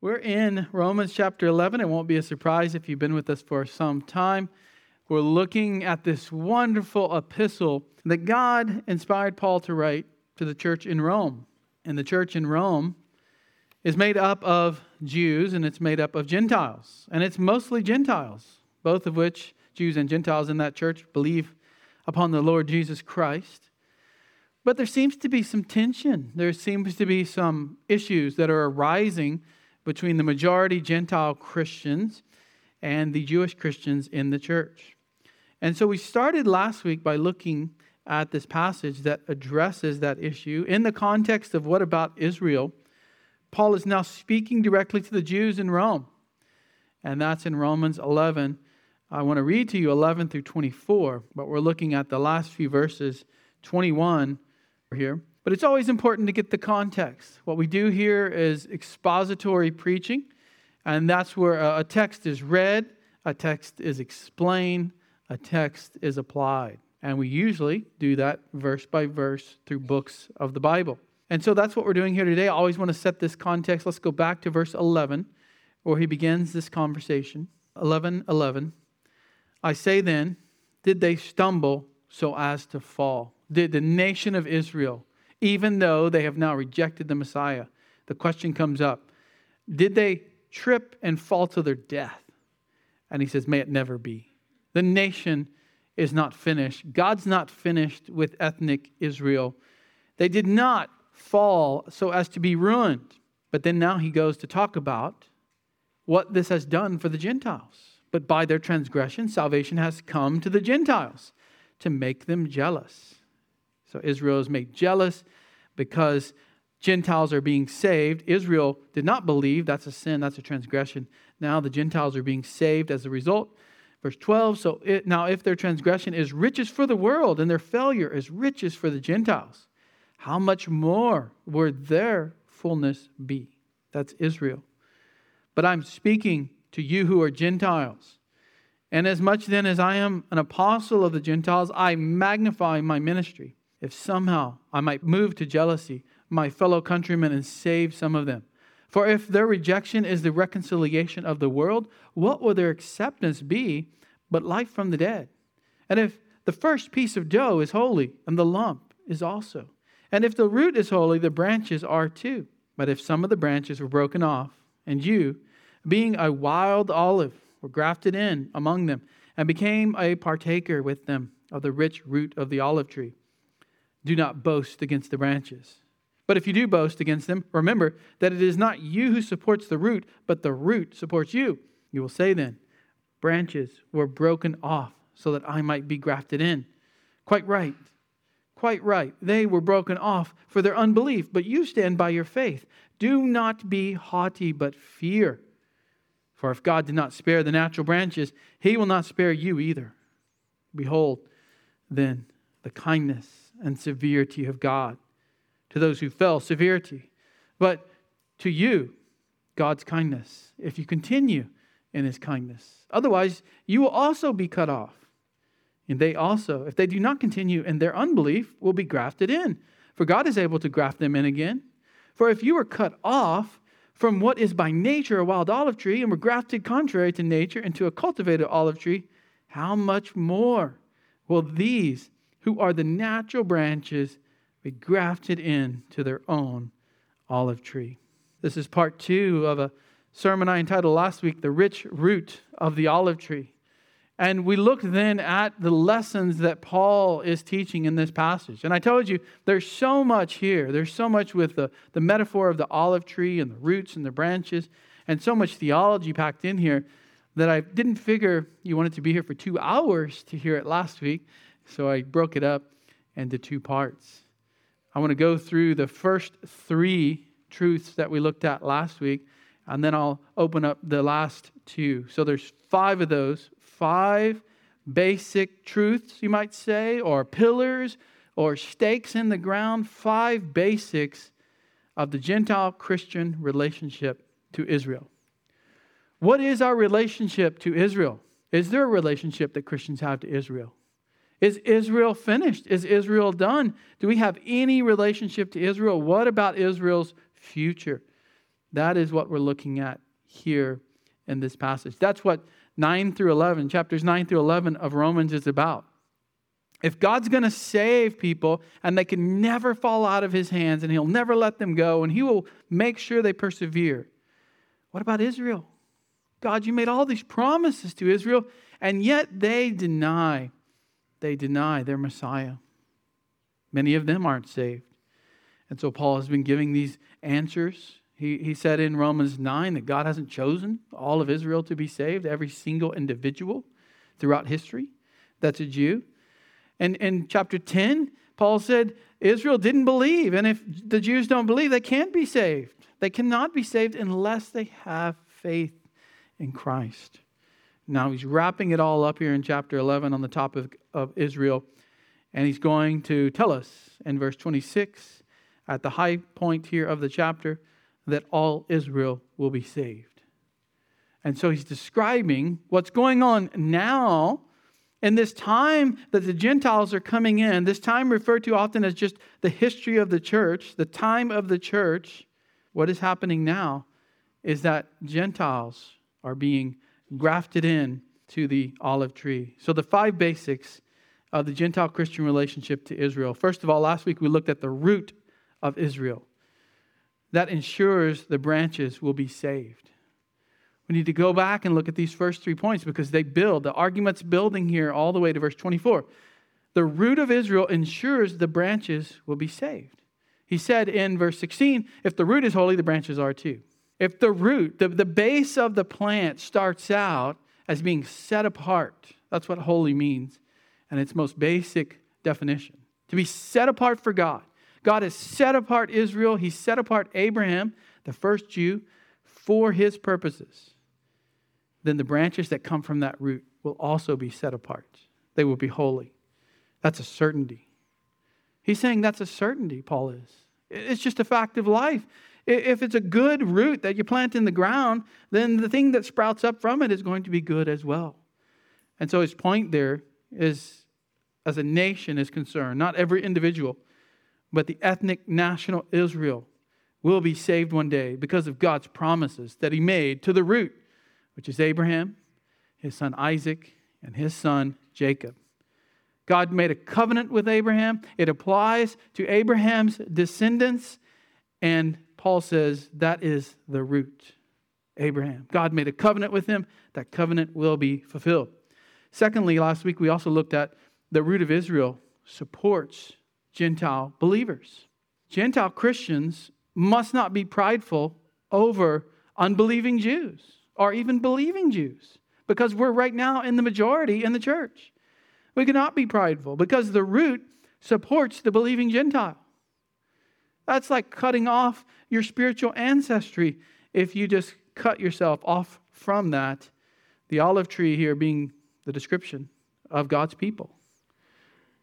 We're in Romans chapter 11. It won't be a surprise if you've been with us for some time. We're looking at this wonderful epistle that God inspired Paul to write to the church in Rome. And the church in Rome is made up of Jews and it's made up of Gentiles. And it's mostly Gentiles, both of which, Jews and Gentiles in that church, believe upon the Lord Jesus Christ. But there seems to be some tension. There seems to be some issues that are arising between the majority Gentile Christians and the Jewish Christians in the church. And so we started last week by looking at this passage that addresses that issue in the context of what about Israel. Paul is now speaking directly to the Jews in Rome. And that's in Romans 11. I want to read to you 11 through 24, but we're looking at the last few verses, 21 here. But it's always important to get the context. What we do here is expository preaching, and that's where a text is read, a text is explained, a text is applied. And we usually do that verse by verse through books of the Bible. And so that's what we're doing here today. I always want to set this context. Let's go back to verse 11, where he begins this conversation. 11 11. I say then, did they stumble so as to fall? Did the nation of Israel, even though they have now rejected the Messiah, the question comes up did they trip and fall to their death? And he says, May it never be. The nation is not finished. God's not finished with ethnic Israel. They did not fall so as to be ruined. But then now he goes to talk about what this has done for the Gentiles. But by their transgression, salvation has come to the Gentiles to make them jealous. So Israel is made jealous because Gentiles are being saved. Israel did not believe. That's a sin, that's a transgression. Now the Gentiles are being saved as a result. Verse 12 So it, now, if their transgression is riches for the world and their failure is riches for the Gentiles, how much more would their fullness be? That's Israel. But I'm speaking to you who are Gentiles. And as much then as I am an apostle of the Gentiles, I magnify my ministry if somehow I might move to jealousy my fellow countrymen and save some of them. For if their rejection is the reconciliation of the world, what will their acceptance be but life from the dead? And if the first piece of dough is holy, and the lump is also. And if the root is holy, the branches are too. But if some of the branches were broken off, and you, being a wild olive, were grafted in among them, and became a partaker with them of the rich root of the olive tree, do not boast against the branches. But if you do boast against them, remember that it is not you who supports the root, but the root supports you. You will say then, Branches were broken off so that I might be grafted in. Quite right. Quite right. They were broken off for their unbelief, but you stand by your faith. Do not be haughty, but fear. For if God did not spare the natural branches, he will not spare you either. Behold, then, the kindness and severity of God. To those who fell, severity. But to you, God's kindness, if you continue in his kindness. Otherwise, you will also be cut off. And they also, if they do not continue in their unbelief, will be grafted in. For God is able to graft them in again. For if you were cut off from what is by nature a wild olive tree and were grafted contrary to nature into a cultivated olive tree, how much more will these who are the natural branches, be grafted in to their own olive tree. This is part two of a sermon I entitled last week, The Rich Root of the Olive Tree. And we looked then at the lessons that Paul is teaching in this passage. And I told you, there's so much here. There's so much with the, the metaphor of the olive tree and the roots and the branches, and so much theology packed in here that I didn't figure you wanted to be here for two hours to hear it last week. So I broke it up into two parts. I want to go through the first three truths that we looked at last week, and then I'll open up the last two. So there's five of those, five basic truths, you might say, or pillars or stakes in the ground, five basics of the Gentile Christian relationship to Israel. What is our relationship to Israel? Is there a relationship that Christians have to Israel? Is Israel finished? Is Israel done? Do we have any relationship to Israel? What about Israel's future? That is what we're looking at here in this passage. That's what 9 through 11, chapters 9 through 11 of Romans is about. If God's going to save people and they can never fall out of his hands and he'll never let them go and he will make sure they persevere, what about Israel? God, you made all these promises to Israel and yet they deny, they deny their Messiah. Many of them aren't saved. And so Paul has been giving these answers. He, he said in Romans 9 that God hasn't chosen all of Israel to be saved, every single individual throughout history that's a Jew. And in chapter 10, Paul said Israel didn't believe. And if the Jews don't believe, they can't be saved. They cannot be saved unless they have faith in Christ. Now he's wrapping it all up here in chapter 11 on the topic of Israel. And he's going to tell us in verse 26, at the high point here of the chapter, that all Israel will be saved. And so he's describing what's going on now in this time that the Gentiles are coming in, this time referred to often as just the history of the church, the time of the church, what is happening now is that Gentiles are being grafted in to the olive tree. So, the five basics of the Gentile Christian relationship to Israel. First of all, last week we looked at the root of Israel. That ensures the branches will be saved. We need to go back and look at these first three points because they build. The argument's building here all the way to verse 24. The root of Israel ensures the branches will be saved. He said in verse 16, if the root is holy, the branches are too. If the root, the, the base of the plant starts out as being set apart, that's what holy means, and its most basic definition. To be set apart for God. God has set apart Israel, He set apart Abraham, the first Jew, for His purposes then the branches that come from that root will also be set apart. They will be holy. That's a certainty. He's saying that's a certainty, Paul is. It's just a fact of life. If it's a good root that you plant in the ground, then the thing that sprouts up from it is going to be good as well. And so his point there is as a nation is concerned, not every individual, but the ethnic national Israel will be saved one day because of God's promises that he made to the root which is Abraham, his son Isaac, and his son Jacob. God made a covenant with Abraham. It applies to Abraham's descendants. And Paul says that is the root. Abraham. God made a covenant with him. That covenant will be fulfilled. Secondly, last week we also looked at the root of Israel supports Gentile believers. Gentile Christians must not be prideful over unbelieving Jews or even believing Jews because we're right now in the majority in the church. We cannot be prideful because the root supports the believing Gentile. That's like cutting off your spiritual ancestry if you just cut yourself off from that. The olive tree here being the description of God's people.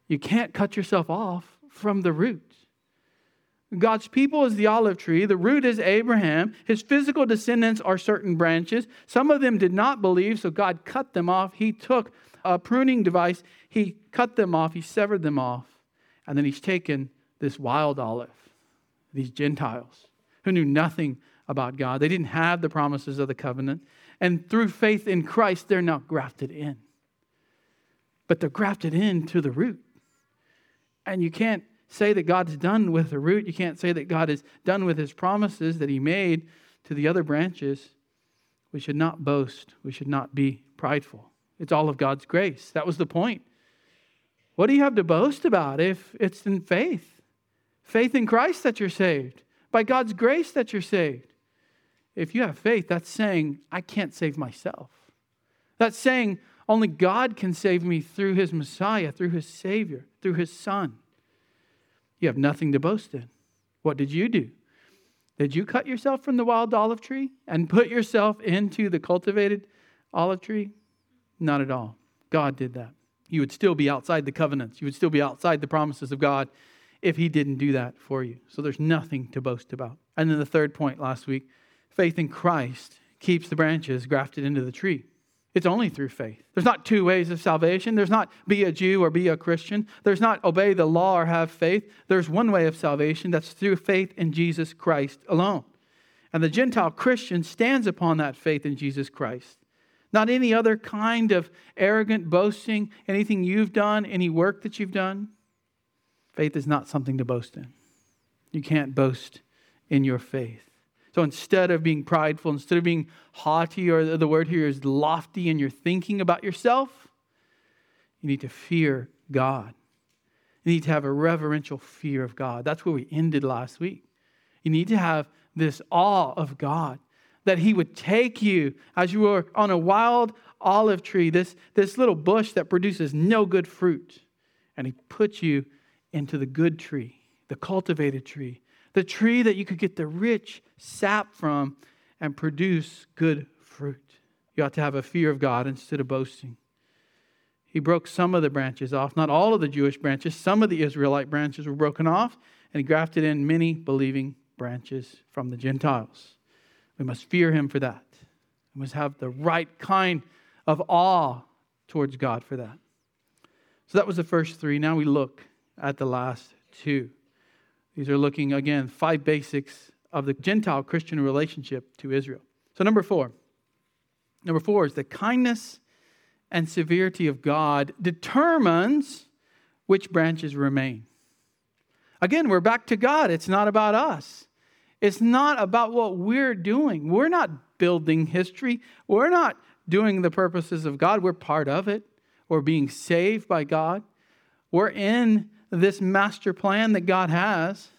You can't cut yourself off from the root. God's people is the olive tree. The root is Abraham. His physical descendants are certain branches. Some of them did not believe, so God cut them off. He took a pruning device, he cut them off, he severed them off. And then he's taken this wild olive, these Gentiles who knew nothing about God. They didn't have the promises of the covenant. And through faith in Christ, they're now grafted in. But they're grafted into the root. And you can't say that God's done with the root. You can't say that God is done with his promises that he made to the other branches. We should not boast. We should not be prideful. It's all of God's grace. That was the point. What do you have to boast about if it's in faith? Faith in Christ that you're saved. By God's grace that you're saved. If you have faith, that's saying, I can't save myself. That's saying, only God can save me through his Messiah, through his Savior, through his Son. You have nothing to boast in. What did you do? Did you cut yourself from the wild olive tree and put yourself into the cultivated olive tree? Not at all. God did that. You would still be outside the covenants. You would still be outside the promises of God if He didn't do that for you. So there's nothing to boast about. And then the third point last week faith in Christ keeps the branches grafted into the tree. It's only through faith. There's not two ways of salvation. There's not be a Jew or be a Christian. There's not obey the law or have faith. There's one way of salvation that's through faith in Jesus Christ alone. And the Gentile Christian stands upon that faith in Jesus Christ. Not any other kind of arrogant boasting, anything you've done, any work that you've done. Faith is not something to boast in. You can't boast in your faith. So instead of being prideful, instead of being haughty, or the word here is lofty in your thinking about yourself, you need to fear God. You need to have a reverential fear of God. That's where we ended last week. You need to have this awe of God, that He would take you as you were on a wild olive tree, this, this little bush that produces no good fruit, and He put you into the good tree, the cultivated tree, the tree that you could get the rich sap from and produce good fruit. You ought to have a fear of God instead of boasting. He broke some of the branches off, not all of the Jewish branches. Some of the Israelite branches were broken off, and he grafted in many believing branches from the Gentiles. We must fear him for that. We must have the right kind of awe towards God for that. So that was the first three. Now we look at the last two. These are looking, again, five basics of the Gentile Christian relationship to Israel. So, number four. Number four is the kindness and severity of God determines which branches remain. Again, we're back to God. It's not about us. It's not about what we're doing. We're not building history. We're not doing the purposes of God. We're part of it. We're being saved by God. We're in this master plan that God has,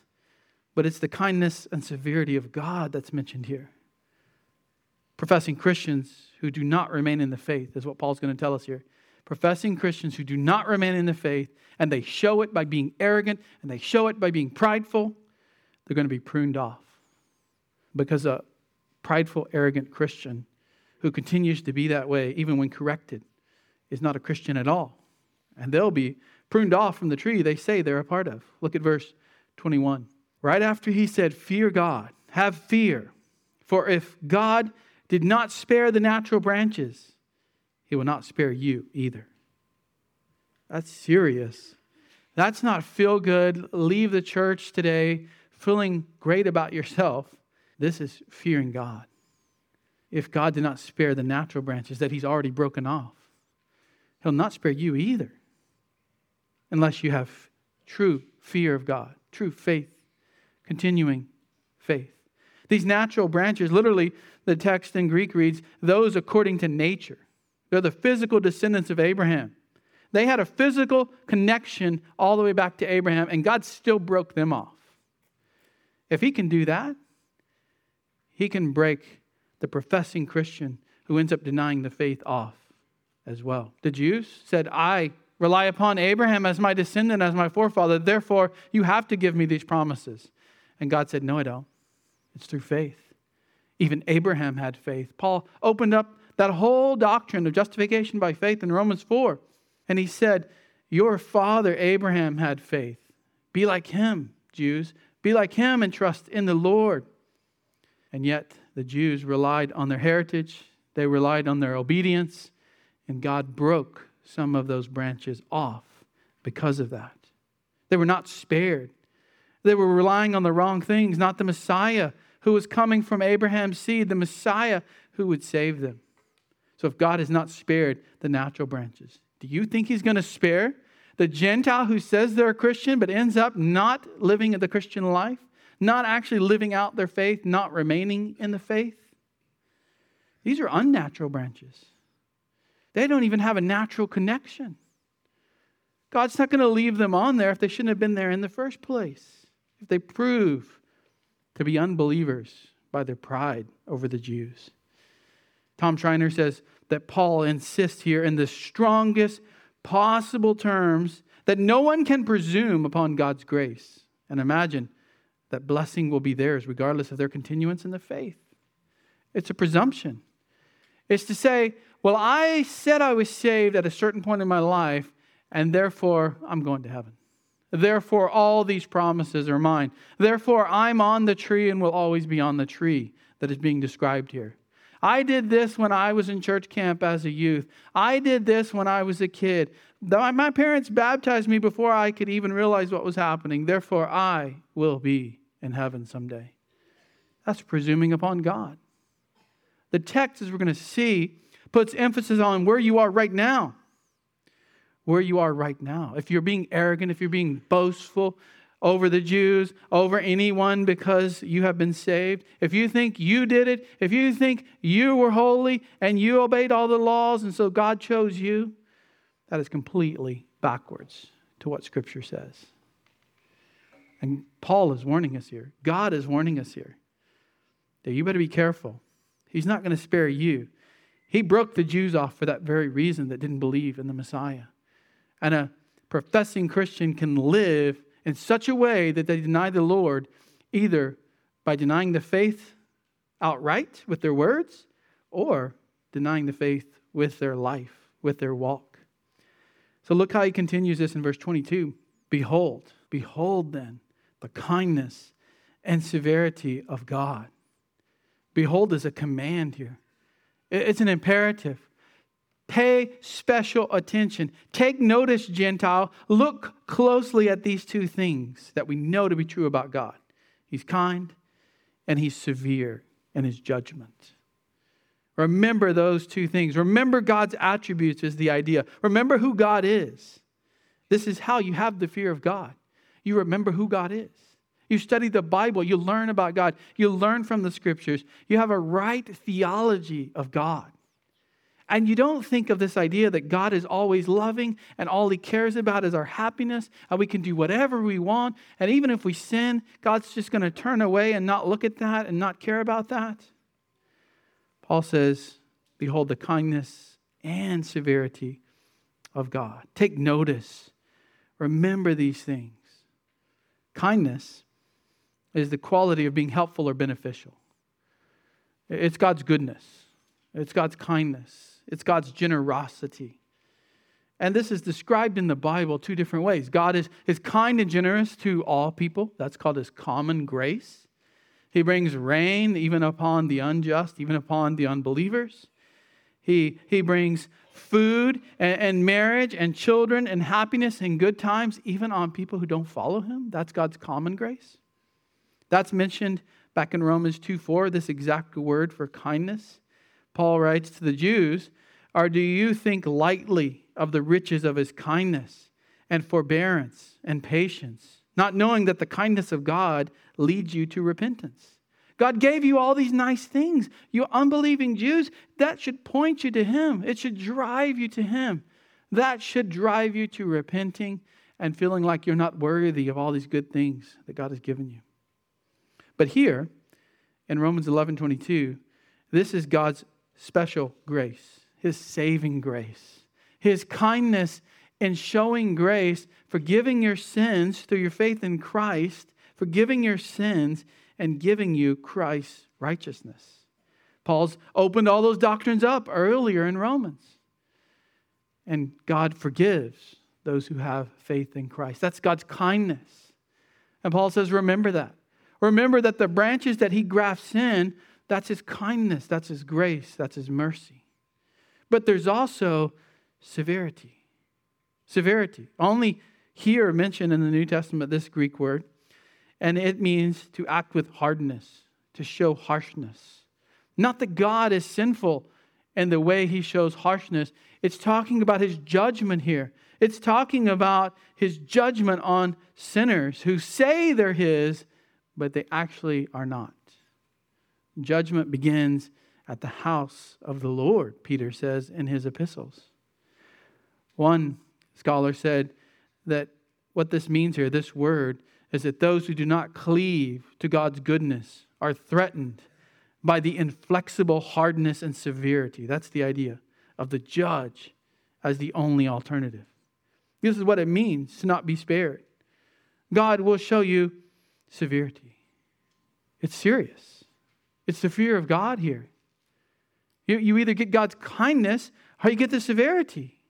but it's the kindness and severity of God that's mentioned here. Professing Christians who do not remain in the faith is what Paul's going to tell us here. Professing Christians who do not remain in the faith, and they show it by being arrogant and they show it by being prideful, they're going to be pruned off. Because a prideful, arrogant Christian who continues to be that way, even when corrected, is not a Christian at all. And they'll be pruned off from the tree they say they're a part of. Look at verse 21. Right after he said, Fear God, have fear, for if God did not spare the natural branches, he will not spare you either. That's serious. That's not feel good, leave the church today feeling great about yourself. This is fearing God. If God did not spare the natural branches that he's already broken off, he'll not spare you either unless you have true fear of God, true faith, continuing faith. These natural branches, literally, the text in Greek reads, those according to nature. They're the physical descendants of Abraham. They had a physical connection all the way back to Abraham, and God still broke them off. If He can do that, He can break the professing Christian who ends up denying the faith off as well. The Jews said, I rely upon Abraham as my descendant, as my forefather. Therefore, you have to give me these promises. And God said, No, I don't. It's through faith. Even Abraham had faith. Paul opened up that whole doctrine of justification by faith in Romans 4. And he said, Your father Abraham had faith. Be like him, Jews. Be like him and trust in the Lord. And yet, the Jews relied on their heritage, they relied on their obedience, and God broke some of those branches off because of that. They were not spared. They were relying on the wrong things, not the Messiah who was coming from Abraham's seed, the Messiah who would save them. So if God has not spared the natural branches, do you think he's going to spare the Gentile who says they're a Christian but ends up not living the Christian life, not actually living out their faith, not remaining in the faith? These are unnatural branches. They don't even have a natural connection. God's not going to leave them on there if they shouldn't have been there in the first place. If they prove to be unbelievers by their pride over the Jews. Tom Schreiner says that Paul insists here in the strongest possible terms that no one can presume upon God's grace and imagine that blessing will be theirs regardless of their continuance in the faith. It's a presumption. It's to say, well, I said I was saved at a certain point in my life, and therefore I'm going to heaven. Therefore, all these promises are mine. Therefore, I'm on the tree and will always be on the tree that is being described here. I did this when I was in church camp as a youth. I did this when I was a kid. My parents baptized me before I could even realize what was happening. Therefore, I will be in heaven someday. That's presuming upon God. The text, as we're going to see, puts emphasis on where you are right now. Where you are right now. If you're being arrogant, if you're being boastful over the Jews, over anyone because you have been saved, if you think you did it, if you think you were holy and you obeyed all the laws and so God chose you, that is completely backwards to what Scripture says. And Paul is warning us here. God is warning us here that you better be careful. He's not going to spare you. He broke the Jews off for that very reason that didn't believe in the Messiah. And a professing Christian can live in such a way that they deny the Lord either by denying the faith outright with their words or denying the faith with their life, with their walk. So look how he continues this in verse 22. Behold, behold then the kindness and severity of God. Behold is a command here, it's an imperative. Pay special attention. Take notice, Gentile. Look closely at these two things that we know to be true about God He's kind and He's severe in His judgment. Remember those two things. Remember God's attributes, is the idea. Remember who God is. This is how you have the fear of God. You remember who God is. You study the Bible, you learn about God, you learn from the scriptures, you have a right theology of God. And you don't think of this idea that God is always loving and all he cares about is our happiness and we can do whatever we want. And even if we sin, God's just going to turn away and not look at that and not care about that. Paul says, Behold the kindness and severity of God. Take notice. Remember these things. Kindness is the quality of being helpful or beneficial. It's God's goodness, it's God's kindness, it's God's generosity. And this is described in the Bible two different ways. God is, is kind and generous to all people. That's called his common grace. He brings rain even upon the unjust, even upon the unbelievers. He, he brings food and, and marriage and children and happiness and good times, even on people who don't follow him. That's God's common grace. That's mentioned back in Romans 2 4, this exact word for kindness. Paul writes to the Jews, Or do you think lightly of the riches of his kindness and forbearance and patience, not knowing that the kindness of God leads you to repentance? God gave you all these nice things. You unbelieving Jews, that should point you to Him. It should drive you to Him. That should drive you to repenting and feeling like you're not worthy of all these good things that God has given you. But here, in Romans 11 22, this is God's special grace, His saving grace, His kindness in showing grace, forgiving your sins through your faith in Christ, forgiving your sins, and giving you Christ's righteousness. Paul's opened all those doctrines up earlier in Romans. And God forgives those who have faith in Christ. That's God's kindness. And Paul says, remember that. Remember that the branches that he grafts in, that's his kindness, that's his grace, that's his mercy. But there's also severity. Severity. Only here mentioned in the New Testament this Greek word, and it means to act with hardness, to show harshness. Not that God is sinful in the way he shows harshness, it's talking about his judgment here. It's talking about his judgment on sinners who say they're his but they actually are not. Judgment begins at the house of the Lord, Peter says in his epistles. One scholar said that what this means here, this word, is that those who do not cleave to God's goodness are threatened by the inflexible hardness and severity. That's the idea of the judge as the only alternative. This is what it means to not be spared. God will show you severity. It's serious. It's the fear of God here. You, you either get God's kindness or you get the severity.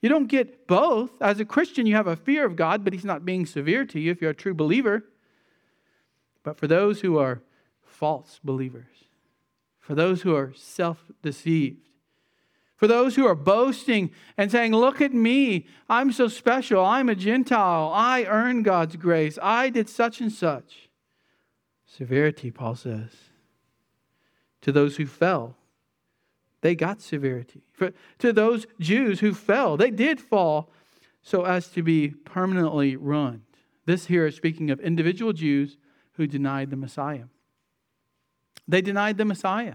You don't get both. As a Christian, you have a fear of God, but He's not being severe to you if you're a true believer. But for those who are false believers, for those who are self deceived, for those who are boasting and saying, Look at me, I'm so special, I'm a Gentile, I earned God's grace, I did such and such. Severity, Paul says, to those who fell, they got severity. For, to those Jews who fell, they did fall so as to be permanently ruined. This here is speaking of individual Jews who denied the Messiah. They denied the Messiah.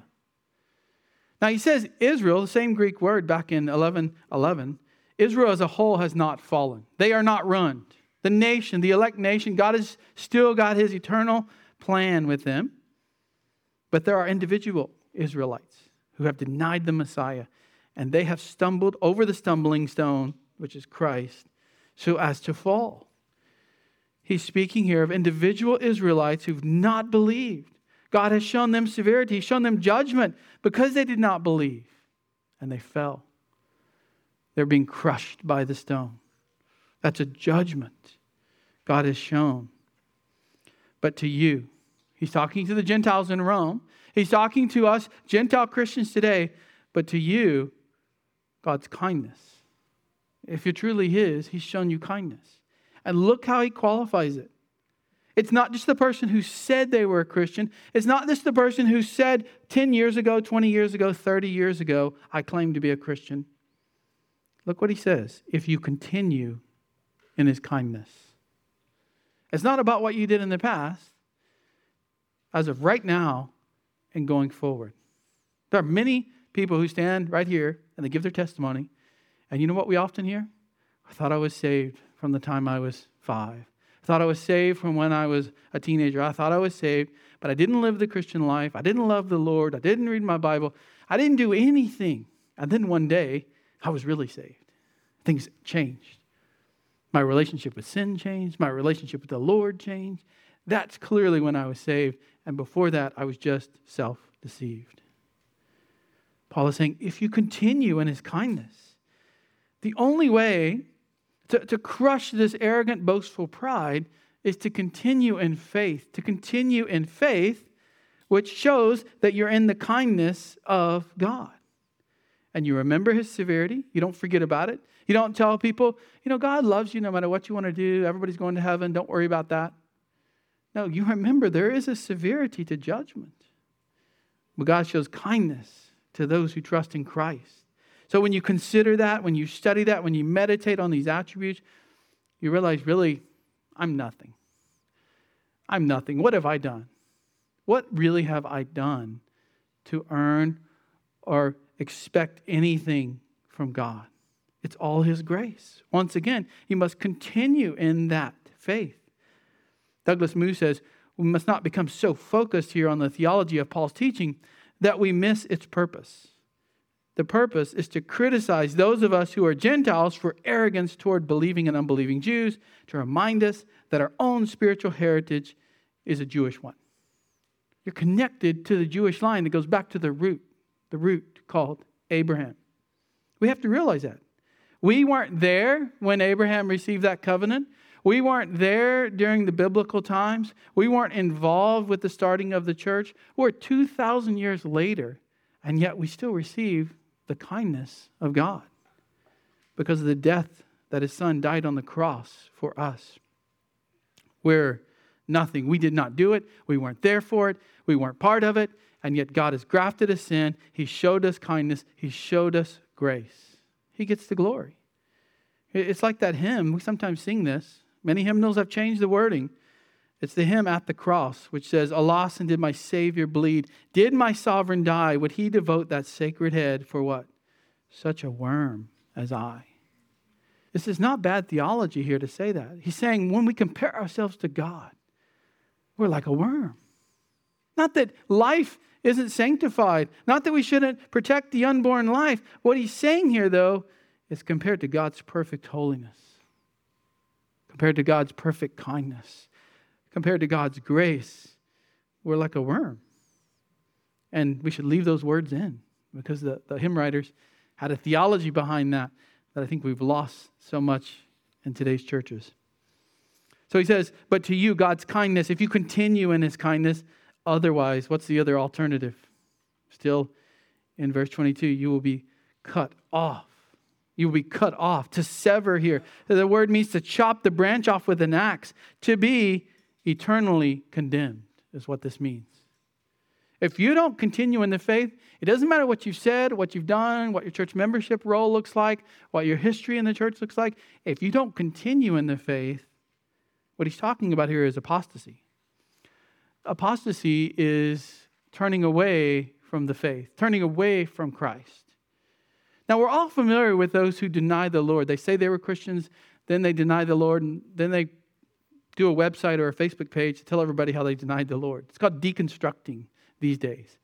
Now he says Israel, the same Greek word back in 11 11, Israel as a whole has not fallen. They are not ruined. The nation, the elect nation, God has still got his eternal plan with them. But there are individual Israelites who have denied the Messiah, and they have stumbled over the stumbling stone, which is Christ, so as to fall. He's speaking here of individual Israelites who've not believed. God has shown them severity, He's shown them judgment because they did not believe, and they fell. They're being crushed by the stone. That's a judgment God has shown. But to you, He's talking to the Gentiles in Rome. He's talking to us, Gentile Christians today, but to you, God's kindness. If you're truly His, He's shown you kindness. And look how He qualifies it. It's not just the person who said they were a Christian. It's not just the person who said 10 years ago, 20 years ago, 30 years ago, I claim to be a Christian. Look what he says if you continue in his kindness. It's not about what you did in the past, as of right now and going forward. There are many people who stand right here and they give their testimony. And you know what we often hear? I thought I was saved from the time I was five. I thought I was saved from when I was a teenager. I thought I was saved, but I didn't live the Christian life. I didn't love the Lord. I didn't read my Bible. I didn't do anything. And then one day, I was really saved. Things changed. My relationship with sin changed. My relationship with the Lord changed. That's clearly when I was saved. And before that, I was just self deceived. Paul is saying, if you continue in his kindness, the only way to, to crush this arrogant, boastful pride is to continue in faith, to continue in faith, which shows that you're in the kindness of God. And you remember his severity, you don't forget about it. You don't tell people, you know, God loves you no matter what you want to do, everybody's going to heaven, don't worry about that. No, you remember there is a severity to judgment. But God shows kindness to those who trust in Christ. So when you consider that, when you study that, when you meditate on these attributes, you realize really, I'm nothing. I'm nothing. What have I done? What really have I done to earn or expect anything from God? It's all His grace. Once again, you must continue in that faith. Douglas Moo says, we must not become so focused here on the theology of Paul's teaching that we miss its purpose. The purpose is to criticize those of us who are Gentiles for arrogance toward believing and unbelieving Jews, to remind us that our own spiritual heritage is a Jewish one. You're connected to the Jewish line that goes back to the root, the root called Abraham. We have to realize that. We weren't there when Abraham received that covenant. We weren't there during the biblical times. We weren't involved with the starting of the church. We're 2,000 years later, and yet we still receive the kindness of God because of the death that his son died on the cross for us. We're nothing. We did not do it. We weren't there for it. We weren't part of it. And yet God has grafted us in. He showed us kindness. He showed us grace. He gets the glory. It's like that hymn. We sometimes sing this. Many hymnals have changed the wording. It's the hymn at the cross, which says, Alas, and did my Savior bleed? Did my sovereign die? Would he devote that sacred head for what? Such a worm as I. This is not bad theology here to say that. He's saying when we compare ourselves to God, we're like a worm. Not that life isn't sanctified, not that we shouldn't protect the unborn life. What he's saying here, though, is compared to God's perfect holiness compared to God's perfect kindness, compared to God's grace, we're like a worm. And we should leave those words in because the, the hymn writers had a theology behind that that I think we've lost so much in today's churches. So he says, But to you, God's kindness, if you continue in his kindness, otherwise, what's the other alternative? Still in verse 22, you will be cut off you will be cut off. To sever here, the word means to chop the branch off with an axe, to be eternally condemned, is what this means. If you don't continue in the faith, it doesn't matter what you've said, what you've done, what your church membership role looks like, what your history in the church looks like. If you don't continue in the faith, what he's talking about here is apostasy. Apostasy is turning away from the faith, turning away from Christ. Now, we're all familiar with those who deny the Lord. They say they were Christians, then they deny the Lord, and then they do a website or a Facebook page to tell everybody how they denied the Lord. It's called deconstructing these days.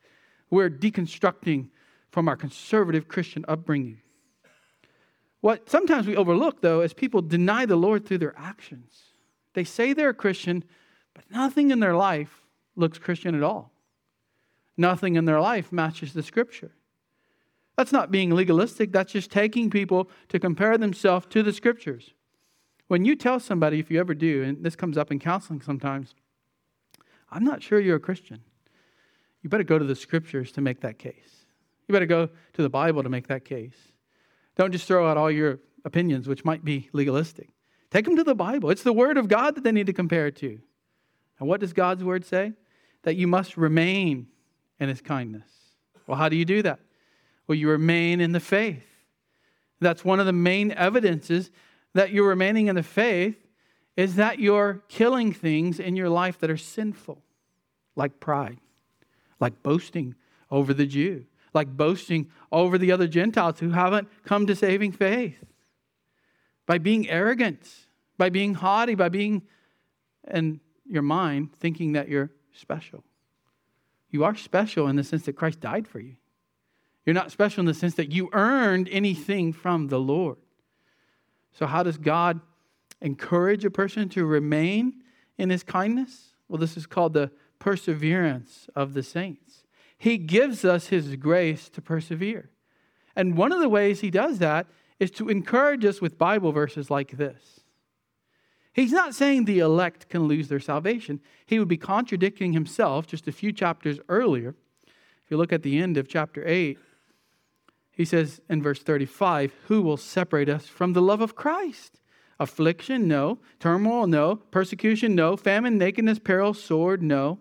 We're deconstructing from our conservative Christian upbringing. What sometimes we overlook, though, is people deny the Lord through their actions. They say they're a Christian, but nothing in their life looks Christian at all. Nothing in their life matches the scripture. That's not being legalistic, that's just taking people to compare themselves to the scriptures. When you tell somebody, if you ever do, and this comes up in counseling sometimes, I'm not sure you're a Christian you better go to the scriptures to make that case. You better go to the Bible to make that case. Don't just throw out all your opinions, which might be legalistic. Take them to the Bible. It's the Word of God that they need to compare it to. And what does God's Word say? That you must remain in His kindness. Well, how do you do that? Well, you remain in the faith. That's one of the main evidences that you're remaining in the faith is that you're killing things in your life that are sinful, like pride like boasting over the Jew, like boasting over the other Gentiles who haven't come to saving faith, by being arrogant, by being haughty, by being in your mind thinking that you're special. You are special in the sense that Christ died for you. You're not special in the sense that you earned anything from the Lord. So, how does God encourage a person to remain in his kindness? Well, this is called the perseverance of the saints. He gives us His grace to persevere. And one of the ways He does that is to encourage us with Bible verses like this. He's not saying the elect can lose their salvation. He would be contradicting himself just a few chapters earlier. If you look at the end of chapter 8, he says in verse 35, Who will separate us from the love of Christ? Affliction, no. Turmoil, no. Persecution, no. Famine, nakedness, peril, sword, no.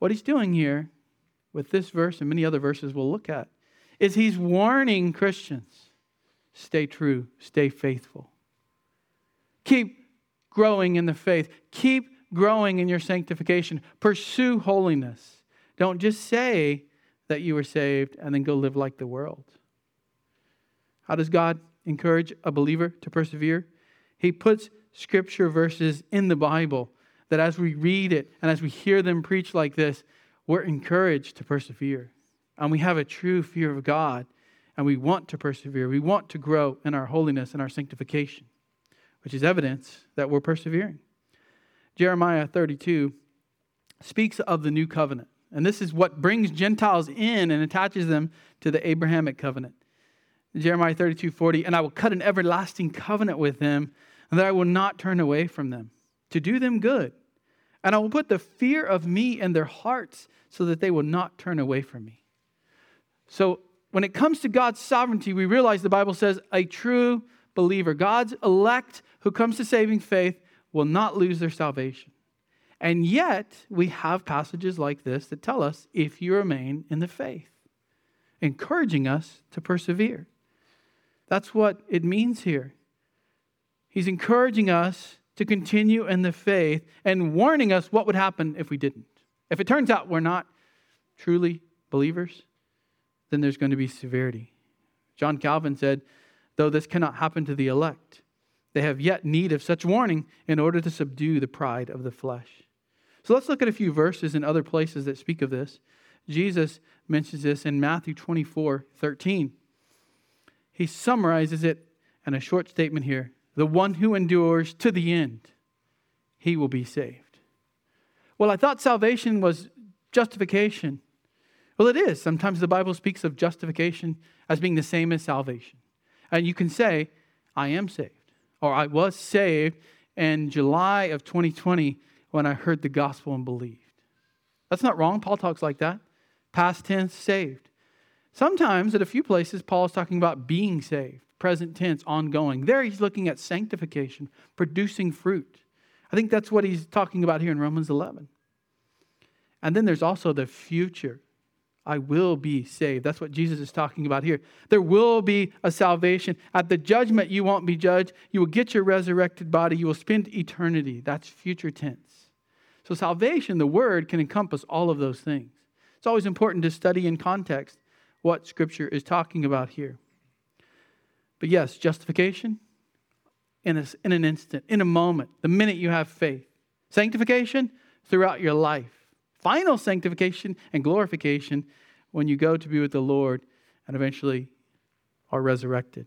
What he's doing here with this verse and many other verses we'll look at is he's warning Christians stay true, stay faithful. Keep growing in the faith, keep growing in your sanctification, pursue holiness. Don't just say that you were saved and then go live like the world. How does God encourage a believer to persevere? He puts scripture verses in the Bible that as we read it and as we hear them preach like this, we're encouraged to persevere. And we have a true fear of God, and we want to persevere. We want to grow in our holiness and our sanctification, which is evidence that we're persevering. Jeremiah 32 speaks of the new covenant. And this is what brings Gentiles in and attaches them to the Abrahamic covenant. Jeremiah 32 40, and I will cut an everlasting covenant with them, and that I will not turn away from them to do them good. And I will put the fear of me in their hearts so that they will not turn away from me. So, when it comes to God's sovereignty, we realize the Bible says a true believer, God's elect who comes to saving faith, will not lose their salvation. And yet, we have passages like this that tell us if you remain in the faith, encouraging us to persevere. That's what it means here. He's encouraging us to continue in the faith and warning us what would happen if we didn't. If it turns out we're not truly believers, then there's going to be severity. John Calvin said, Though this cannot happen to the elect, they have yet need of such warning in order to subdue the pride of the flesh. So let's look at a few verses in other places that speak of this. Jesus mentions this in Matthew 24 13. He summarizes it in a short statement here the one who endures to the end, he will be saved. Well, I thought salvation was justification. Well, it is. Sometimes the Bible speaks of justification as being the same as salvation. And you can say, I am saved, or I was saved in July of 2020 when I heard the gospel and believed. That's not wrong. Paul talks like that. Past tense, saved. Sometimes, at a few places, Paul is talking about being saved present tense, ongoing. There he's looking at sanctification, producing fruit. I think that's what he's talking about here in Romans 11. And then there's also the future. I will be saved. That's what Jesus is talking about here. There will be a salvation. At the judgment, you won't be judged. You will get your resurrected body. You will spend eternity. That's future tense. So, salvation, the word, can encompass all of those things. It's always important to study in context what Scripture is talking about here. But yes, justification in, a, in an instant, in a moment, the minute you have faith. Sanctification throughout your life. Final sanctification and glorification when you go to be with the Lord and eventually are resurrected.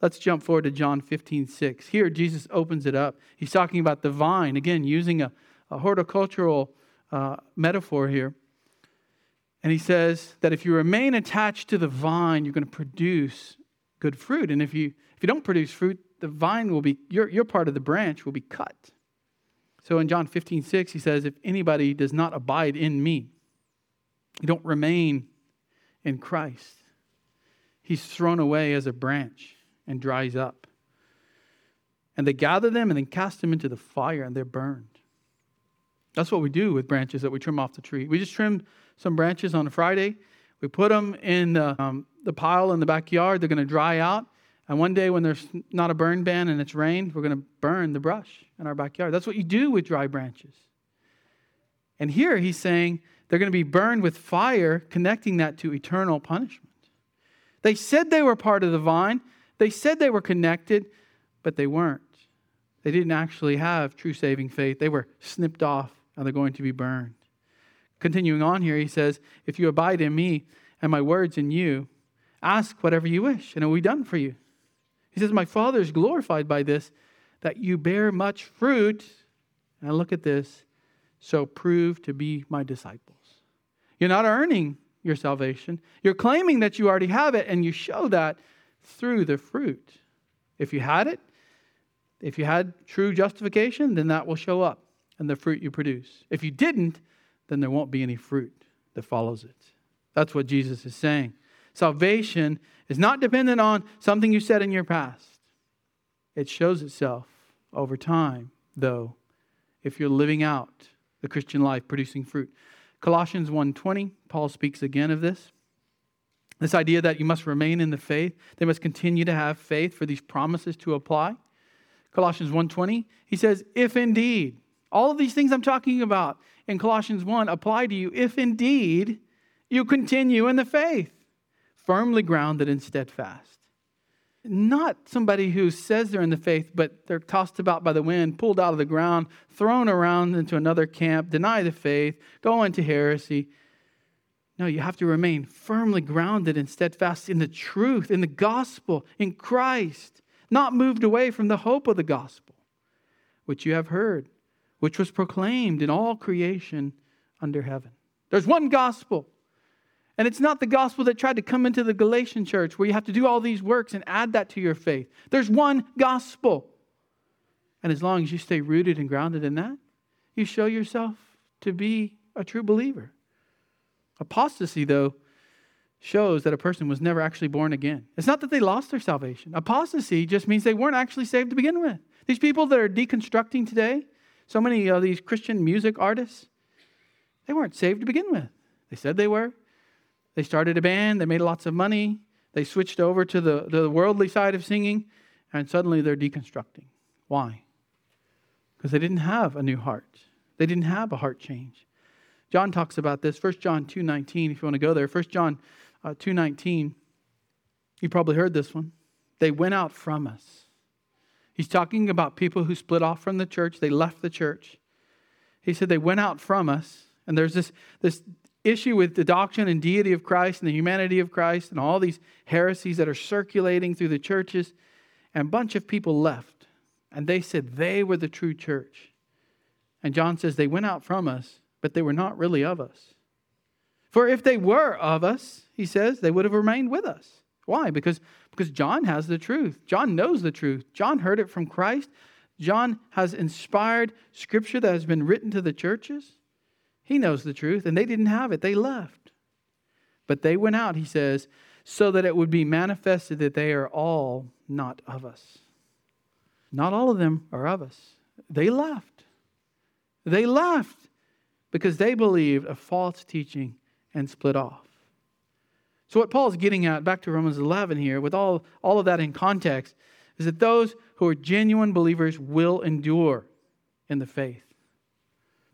Let's jump forward to John 15, 6. Here, Jesus opens it up. He's talking about the vine, again, using a, a horticultural uh, metaphor here. And he says that if you remain attached to the vine, you're going to produce good fruit. And if you, if you don't produce fruit, the vine will be, your, your part of the branch will be cut. So in John 15, 6, he says, If anybody does not abide in me, you don't remain in Christ, he's thrown away as a branch and dries up. And they gather them and then cast them into the fire and they're burned. That's what we do with branches that we trim off the tree. We just trim some branches on a Friday. We put them in the, um, the pile in the backyard. They're going to dry out. And one day when there's not a burn ban and it's rained, we're going to burn the brush in our backyard. That's what you do with dry branches. And here he's saying they're going to be burned with fire, connecting that to eternal punishment. They said they were part of the vine, they said they were connected, but they weren't. They didn't actually have true saving faith. They were snipped off and they're going to be burned. Continuing on here, he says, If you abide in me and my words in you, ask whatever you wish, and it will be done for you. He says, My Father is glorified by this, that you bear much fruit. And look at this. So prove to be my disciples. You're not earning your salvation. You're claiming that you already have it, and you show that through the fruit. If you had it, if you had true justification, then that will show up in the fruit you produce. If you didn't, then there won't be any fruit that follows it. That's what Jesus is saying. Salvation is not dependent on something you said in your past. It shows itself over time, though, if you're living out the Christian life producing fruit. Colossians 1:20, Paul speaks again of this. This idea that you must remain in the faith, they must continue to have faith for these promises to apply. Colossians 1:20, he says, "If indeed all of these things I'm talking about in Colossians 1 apply to you if indeed you continue in the faith, firmly grounded and steadfast. Not somebody who says they're in the faith, but they're tossed about by the wind, pulled out of the ground, thrown around into another camp, deny the faith, go into heresy. No, you have to remain firmly grounded and steadfast in the truth, in the gospel, in Christ, not moved away from the hope of the gospel, which you have heard which was proclaimed in all creation under heaven. There's one gospel. And it's not the gospel that tried to come into the Galatian church where you have to do all these works and add that to your faith. There's one gospel. And as long as you stay rooted and grounded in that, you show yourself to be a true believer. Apostasy, though, shows that a person was never actually born again. It's not that they lost their salvation. Apostasy just means they weren't actually saved to begin with. These people that are deconstructing today, so many of these Christian music artists, they weren't saved to begin with. They said they were. They started a band, they made lots of money, they switched over to the, the worldly side of singing, and suddenly they're deconstructing. Why? Because they didn't have a new heart. They didn't have a heart change. John talks about this. 1 John 2.19, if you want to go there. 1 John uh, 2.19, you probably heard this one. They went out from us. He's talking about people who split off from the church, they left the church. He said they went out from us, and there's this, this issue with the doctrine and deity of Christ and the humanity of Christ and all these heresies that are circulating through the churches. And a bunch of people left, and they said they were the true church. And John says they went out from us, but they were not really of us. For if they were of us, he says, they would have remained with us. Why? Because, because John has the truth. John knows the truth. John heard it from Christ. John has inspired scripture that has been written to the churches. He knows the truth, and they didn't have it. They left. But they went out, he says, so that it would be manifested that they are all not of us. Not all of them are of us. They left. They left. because they believed a false teaching and split off. So, what Paul's getting at, back to Romans 11 here, with all, all of that in context, is that those who are genuine believers will endure in the faith.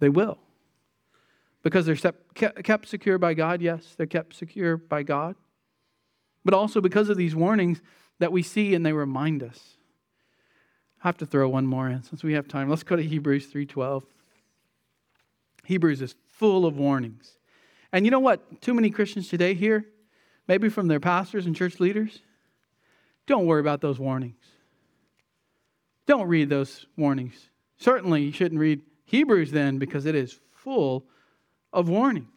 They will. Because they're kept secure by God, yes, they're kept secure by God. But also because of these warnings that we see and they remind us. I have to throw one more in since we have time. Let's go to Hebrews 3:12. Hebrews is full of warnings. And you know what? Too many Christians today here, maybe from their pastors and church leaders, don't worry about those warnings. Don't read those warnings. Certainly, you shouldn't read Hebrews then because it is full of warnings.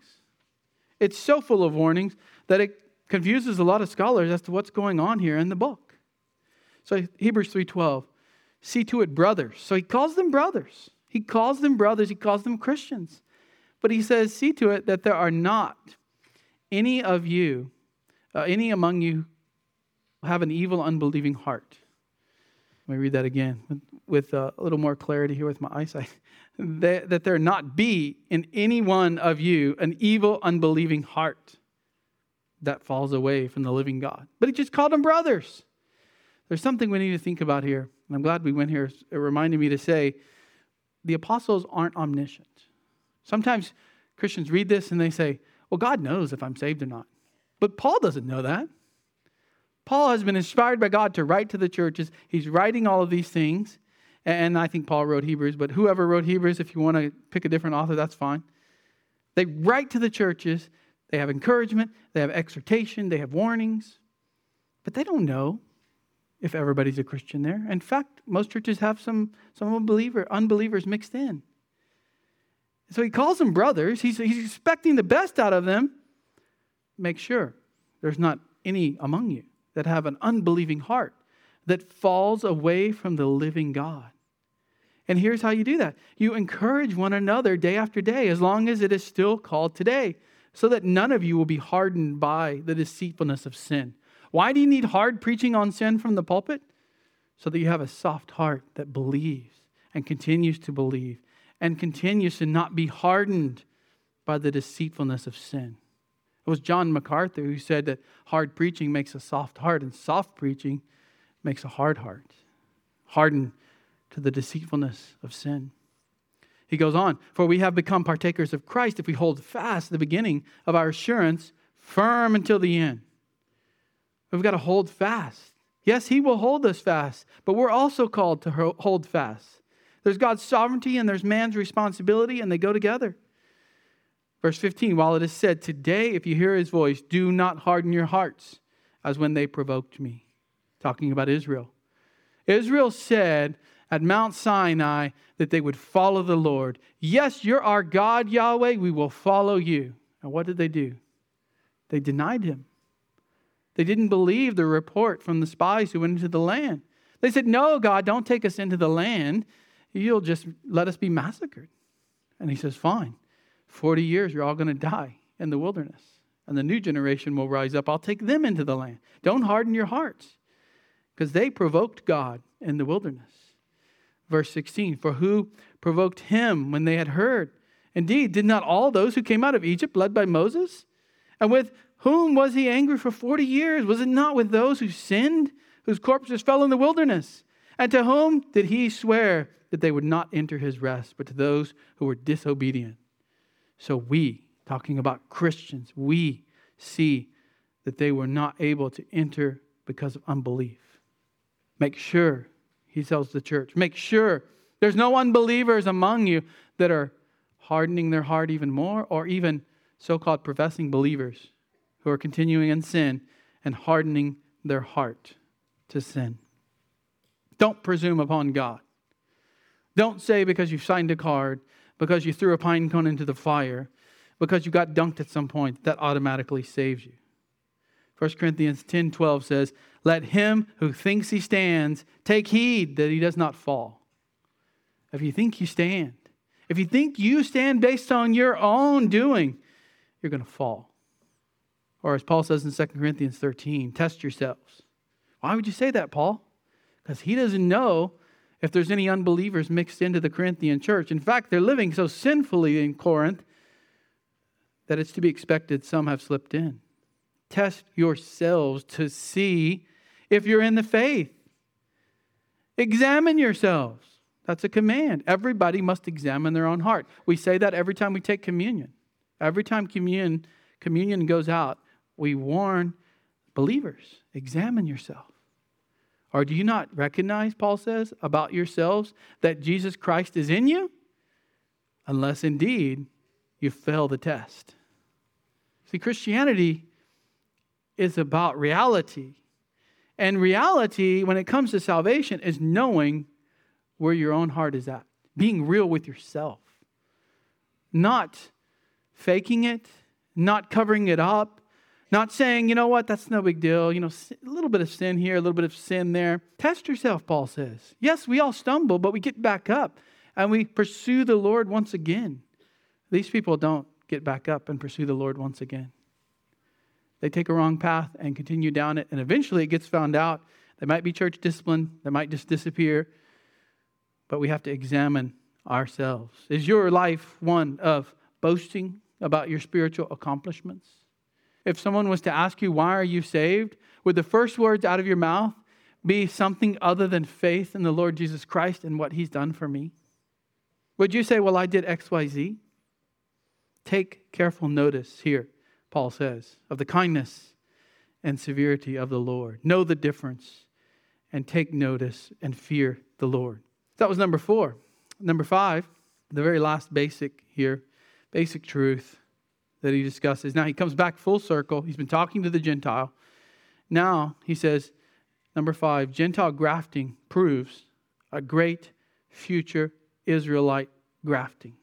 It's so full of warnings that it confuses a lot of scholars as to what's going on here in the book. So Hebrews 3:12, see to it brothers. So he calls them brothers. He calls them brothers, he calls them Christians. But he says, see to it that there are not any of you, uh, any among you have an evil unbelieving heart. Let me read that again with, with uh, a little more clarity here with my eyesight. that, that there not be in any one of you an evil unbelieving heart that falls away from the living God. But he just called them brothers. There's something we need to think about here. And I'm glad we went here. It reminded me to say the apostles aren't omniscient. Sometimes Christians read this and they say, well, God knows if I'm saved or not. But Paul doesn't know that. Paul has been inspired by God to write to the churches. He's writing all of these things. And I think Paul wrote Hebrews, but whoever wrote Hebrews, if you want to pick a different author, that's fine. They write to the churches they have encouragement, they have exhortation, they have warnings, but they don't know if everybody's a Christian there. In fact, most churches have some, some unbeliever, unbelievers mixed in. So he calls them brothers. He's, he's expecting the best out of them. Make sure there's not any among you that have an unbelieving heart that falls away from the living God. And here's how you do that you encourage one another day after day, as long as it is still called today, so that none of you will be hardened by the deceitfulness of sin. Why do you need hard preaching on sin from the pulpit? So that you have a soft heart that believes and continues to believe and continues to not be hardened by the deceitfulness of sin. It was John MacArthur who said that hard preaching makes a soft heart, and soft preaching makes a hard heart, hardened to the deceitfulness of sin. He goes on, for we have become partakers of Christ if we hold fast the beginning of our assurance firm until the end. We've got to hold fast. Yes, He will hold us fast, but we're also called to hold fast. There's God's sovereignty and there's man's responsibility, and they go together. Verse 15, while it is said, Today, if you hear his voice, do not harden your hearts as when they provoked me. Talking about Israel. Israel said, at Mount Sinai that they would follow the Lord. Yes, you're our God, Yahweh. We will follow you. And what did they do? They denied him. They didn't believe the report from the spies who went into the land. They said, No, God, don't take us into the land. You'll just let us be massacred. And he says, Fine. 40 years, you're all going to die in the wilderness. And the new generation will rise up. I'll take them into the land. Don't harden your hearts because they provoked God in the wilderness. Verse 16 For who provoked him when they had heard? Indeed, did not all those who came out of Egypt led by Moses? And with whom was he angry for 40 years? Was it not with those who sinned, whose corpses fell in the wilderness? And to whom did he swear that they would not enter his rest, but to those who were disobedient? So we, talking about Christians, we see that they were not able to enter because of unbelief. Make sure he tells the church. Make sure there's no unbelievers among you that are hardening their heart even more, or even so called professing believers who are continuing in sin and hardening their heart to sin. Don't presume upon God. Don't say because you've signed a card, because you threw a pine cone into the fire, because you got dunked at some point, that automatically saves you. 1 Corinthians 10 12 says, Let him who thinks he stands take heed that he does not fall. If you think you stand, if you think you stand based on your own doing, you're going to fall. Or as Paul says in 2 Corinthians 13, test yourselves. Why would you say that, Paul? Because he doesn't know if there's any unbelievers mixed into the Corinthian church. In fact, they're living so sinfully in Corinth that it's to be expected some have slipped in. Test yourselves to see if you're in the faith. Examine yourselves. That's a command. Everybody must examine their own heart. We say that every time we take communion. Every time communion, communion goes out, we warn believers examine yourself. Or do you not recognize, Paul says, about yourselves that Jesus Christ is in you? Unless indeed you fail the test. See, Christianity is about reality. And reality, when it comes to salvation, is knowing where your own heart is at, being real with yourself, not faking it, not covering it up, not saying, you know what, that's no big deal. You know, a little bit of sin here, a little bit of sin there. Test yourself, Paul says. Yes, we all stumble, but we get back up and we pursue the Lord once again. These people don't get back up and pursue the Lord once again. They take a wrong path and continue down it, and eventually it gets found out. They might be church discipline, they might just disappear, but we have to examine ourselves. Is your life one of boasting about your spiritual accomplishments? If someone was to ask you, Why are you saved? would the first words out of your mouth be something other than faith in the Lord Jesus Christ and what he's done for me? Would you say, Well, I did XYZ? Take careful notice here, Paul says, of the kindness and severity of the Lord. Know the difference and take notice and fear the Lord. That was number four. Number five, the very last basic here, basic truth that he discusses. Now he comes back full circle. He's been talking to the Gentile. Now he says, number five, Gentile grafting proves a great future Israelite grafting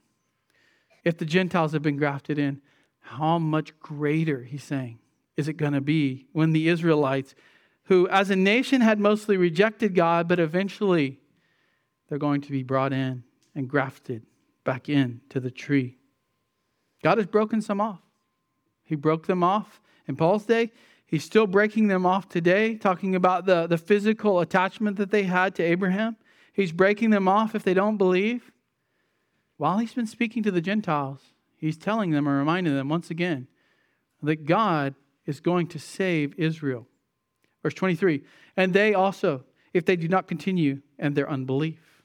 if the Gentiles have been grafted in, how much greater, he's saying, is it going to be when the Israelites, who as a nation had mostly rejected God, but eventually they're going to be brought in and grafted back in to the tree. God has broken some off. He broke them off in Paul's day. He's still breaking them off today, talking about the, the physical attachment that they had to Abraham. He's breaking them off if they don't believe. While he's been speaking to the Gentiles, he's telling them or reminding them once again that God is going to save Israel. Verse 23 And they also, if they do not continue in their unbelief.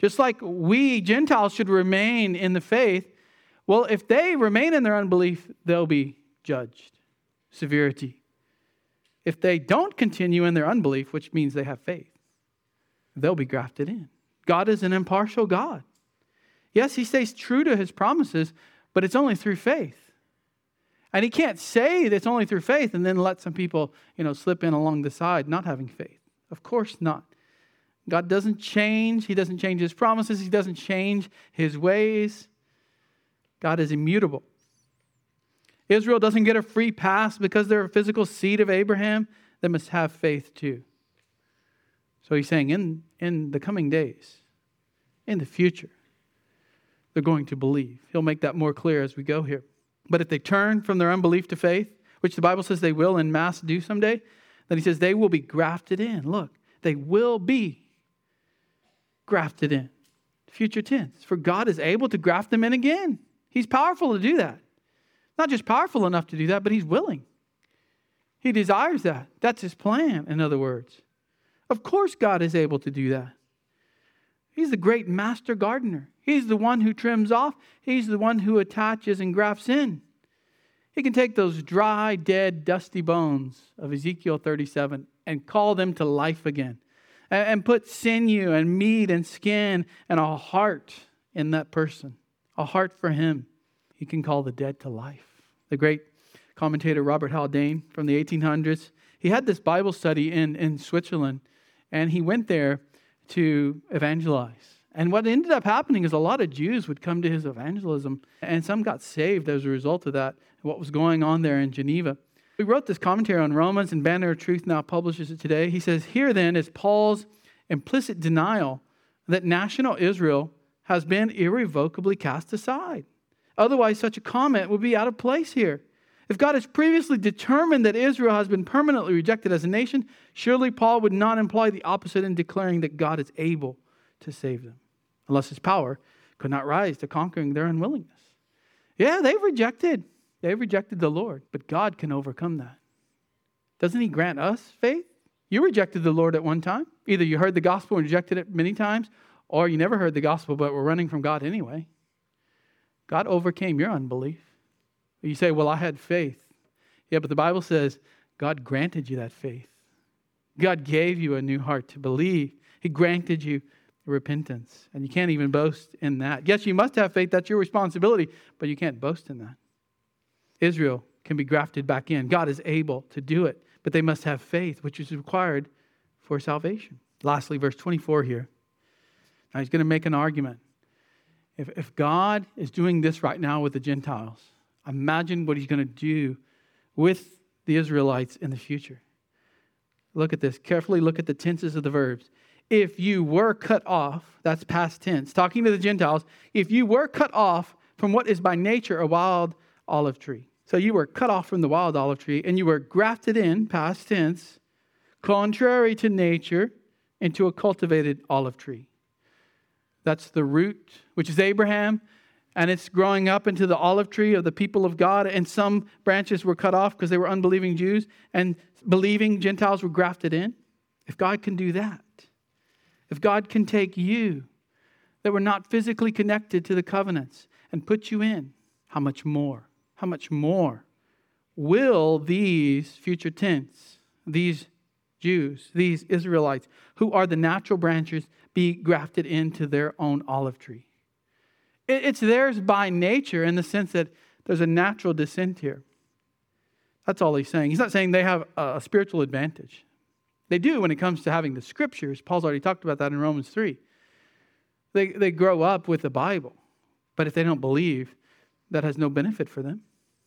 Just like we Gentiles should remain in the faith, well, if they remain in their unbelief, they'll be judged. Severity. If they don't continue in their unbelief, which means they have faith, they'll be grafted in. God is an impartial God. Yes, he stays true to his promises, but it's only through faith. And he can't say that it's only through faith and then let some people, you know, slip in along the side not having faith. Of course not. God doesn't change. He doesn't change his promises. He doesn't change his ways. God is immutable. Israel doesn't get a free pass because they're a physical seed of Abraham. They must have faith too. So he's saying in, in the coming days, in the future, they're going to believe. He'll make that more clear as we go here. But if they turn from their unbelief to faith, which the Bible says they will in mass do someday, then he says they will be grafted in. Look, they will be grafted in. Future tense. For God is able to graft them in again. He's powerful to do that. Not just powerful enough to do that, but he's willing. He desires that. That's his plan, in other words. Of course, God is able to do that. He's the great master gardener. He's the one who trims off, He's the one who attaches and grafts in. He can take those dry, dead, dusty bones of Ezekiel 37 and call them to life again and put sinew and meat and skin and a heart in that person, a heart for him. He can call the dead to life. The great commentator Robert Haldane from the 1800s, he had this Bible study in, in Switzerland, and he went there to evangelize. And what ended up happening is a lot of Jews would come to his evangelism, and some got saved as a result of that, what was going on there in Geneva. We wrote this commentary on Romans, and Banner of Truth now publishes it today. He says, Here then is Paul's implicit denial that national Israel has been irrevocably cast aside. Otherwise, such a comment would be out of place here. If God has previously determined that Israel has been permanently rejected as a nation, surely Paul would not imply the opposite in declaring that God is able to save them, unless his power could not rise to conquering their unwillingness. Yeah, they've rejected. They've rejected the Lord, but God can overcome that. Doesn't He grant us faith? You rejected the Lord at one time. Either you heard the gospel and rejected it many times, or you never heard the gospel but were running from God anyway. God overcame your unbelief. You say, Well, I had faith. Yeah, but the Bible says God granted you that faith. God gave you a new heart to believe. He granted you repentance. And you can't even boast in that. Yes, you must have faith. That's your responsibility, but you can't boast in that. Israel can be grafted back in. God is able to do it, but they must have faith, which is required for salvation. Lastly, verse 24 here. Now he's going to make an argument. If, if God is doing this right now with the Gentiles, imagine what he's going to do with the Israelites in the future. Look at this. Carefully look at the tenses of the verbs. If you were cut off, that's past tense, talking to the Gentiles, if you were cut off from what is by nature a wild olive tree. So you were cut off from the wild olive tree and you were grafted in, past tense, contrary to nature, into a cultivated olive tree. That's the root, which is Abraham, and it's growing up into the olive tree of the people of God. And some branches were cut off because they were unbelieving Jews, and believing Gentiles were grafted in. If God can do that, if God can take you that were not physically connected to the covenants and put you in, how much more? How much more will these future tense, these Jews, these Israelites, who are the natural branches, be grafted into their own olive tree? It's theirs by nature in the sense that there's a natural descent here. That's all he's saying. He's not saying they have a spiritual advantage. They do when it comes to having the scriptures. Paul's already talked about that in Romans 3. They, they grow up with the Bible, but if they don't believe, that has no benefit for them.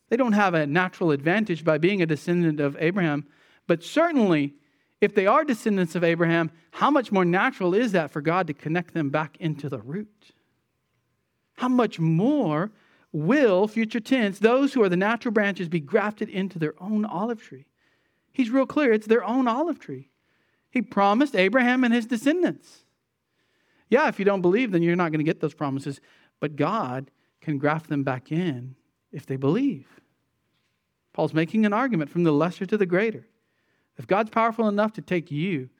They don't have a natural advantage by being a descendant of Abraham, but certainly, if they are descendants of Abraham, how much more natural is that for God to connect them back into the root? How much more will, future tense, those who are the natural branches be grafted into their own olive tree? He's real clear. It's their own olive tree. He promised Abraham and his descendants. Yeah, if you don't believe, then you're not going to get those promises. But God can graft them back in if they believe. Paul's making an argument from the lesser to the greater. If God's powerful enough to take you,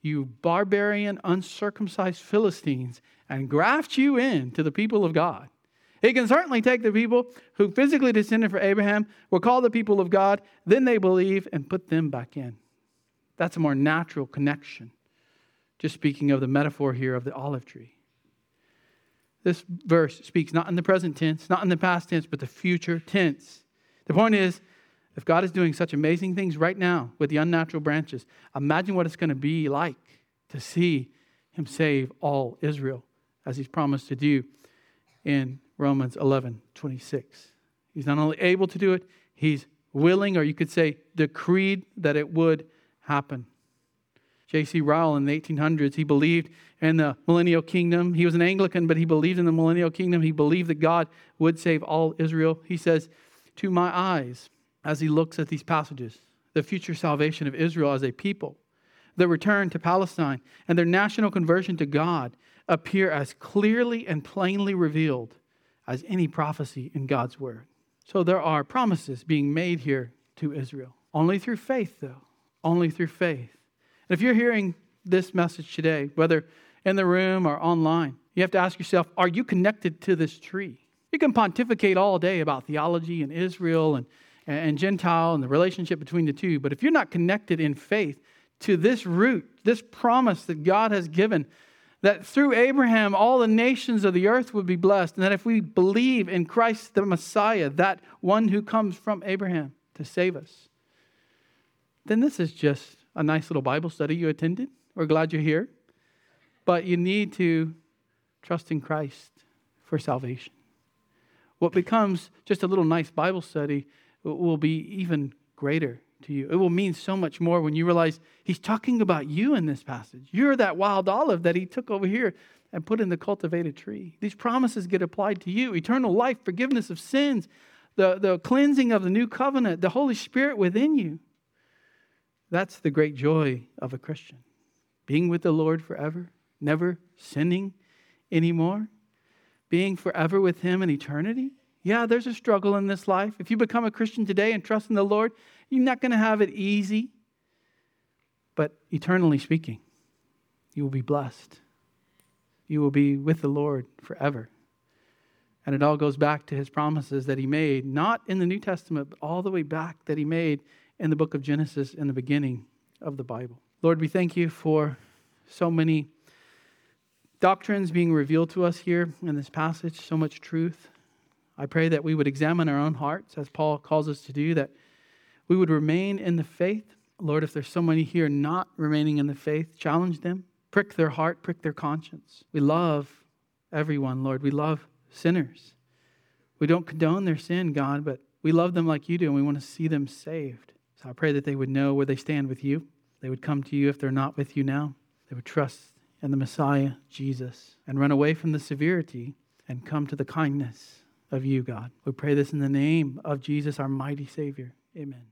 you barbarian, uncircumcised Philistines, and graft you in to the people of God, he can certainly take the people who physically descended from Abraham, were called the people of God, then they believe, and put them back in. That's a more natural connection. Just speaking of the metaphor here of the olive tree. This verse speaks not in the present tense, not in the past tense, but the future tense. The point is, if God is doing such amazing things right now with the unnatural branches, imagine what it's going to be like to see Him save all Israel as He's promised to do in Romans 11 26. He's not only able to do it, He's willing, or you could say, decreed that it would happen. J.C. Ryle in the 1800s, he believed in the millennial kingdom. He was an Anglican, but he believed in the millennial kingdom. He believed that God would save all Israel. He says, To my eyes, as he looks at these passages, the future salvation of Israel as a people, the return to Palestine, and their national conversion to God appear as clearly and plainly revealed as any prophecy in God's word. So there are promises being made here to Israel. Only through faith, though. Only through faith. And if you're hearing this message today, whether in the room or online, you have to ask yourself are you connected to this tree? You can pontificate all day about theology and Israel and, and Gentile and the relationship between the two, but if you're not connected in faith to this root, this promise that God has given, that through Abraham all the nations of the earth would be blessed, and that if we believe in Christ the Messiah, that one who comes from Abraham to save us, then this is just a nice little Bible study you attended. We're glad you're here. But you need to trust in Christ for salvation. What becomes just a little nice Bible study will be even greater to you. It will mean so much more when you realize he's talking about you in this passage. You're that wild olive that he took over here and put in the cultivated tree. These promises get applied to you eternal life, forgiveness of sins, the, the cleansing of the new covenant, the Holy Spirit within you. That's the great joy of a Christian. Being with the Lord forever, never sinning anymore, being forever with him in eternity. Yeah, there's a struggle in this life. If you become a Christian today and trust in the Lord, you're not going to have it easy. But eternally speaking, you will be blessed. You will be with the Lord forever. And it all goes back to his promises that he made, not in the New Testament, but all the way back that he made in the book of Genesis in the beginning of the Bible. Lord, we thank you for so many doctrines being revealed to us here in this passage, so much truth. I pray that we would examine our own hearts, as Paul calls us to do, that we would remain in the faith. Lord, if there's someone here not remaining in the faith, challenge them, prick their heart, prick their conscience. We love everyone, Lord. We love sinners. We don't condone their sin, God, but we love them like you do, and we want to see them saved. So I pray that they would know where they stand with you. They would come to you if they're not with you now. They would trust in the Messiah, Jesus, and run away from the severity and come to the kindness of you, God. We pray this in the name of Jesus, our mighty Savior. Amen.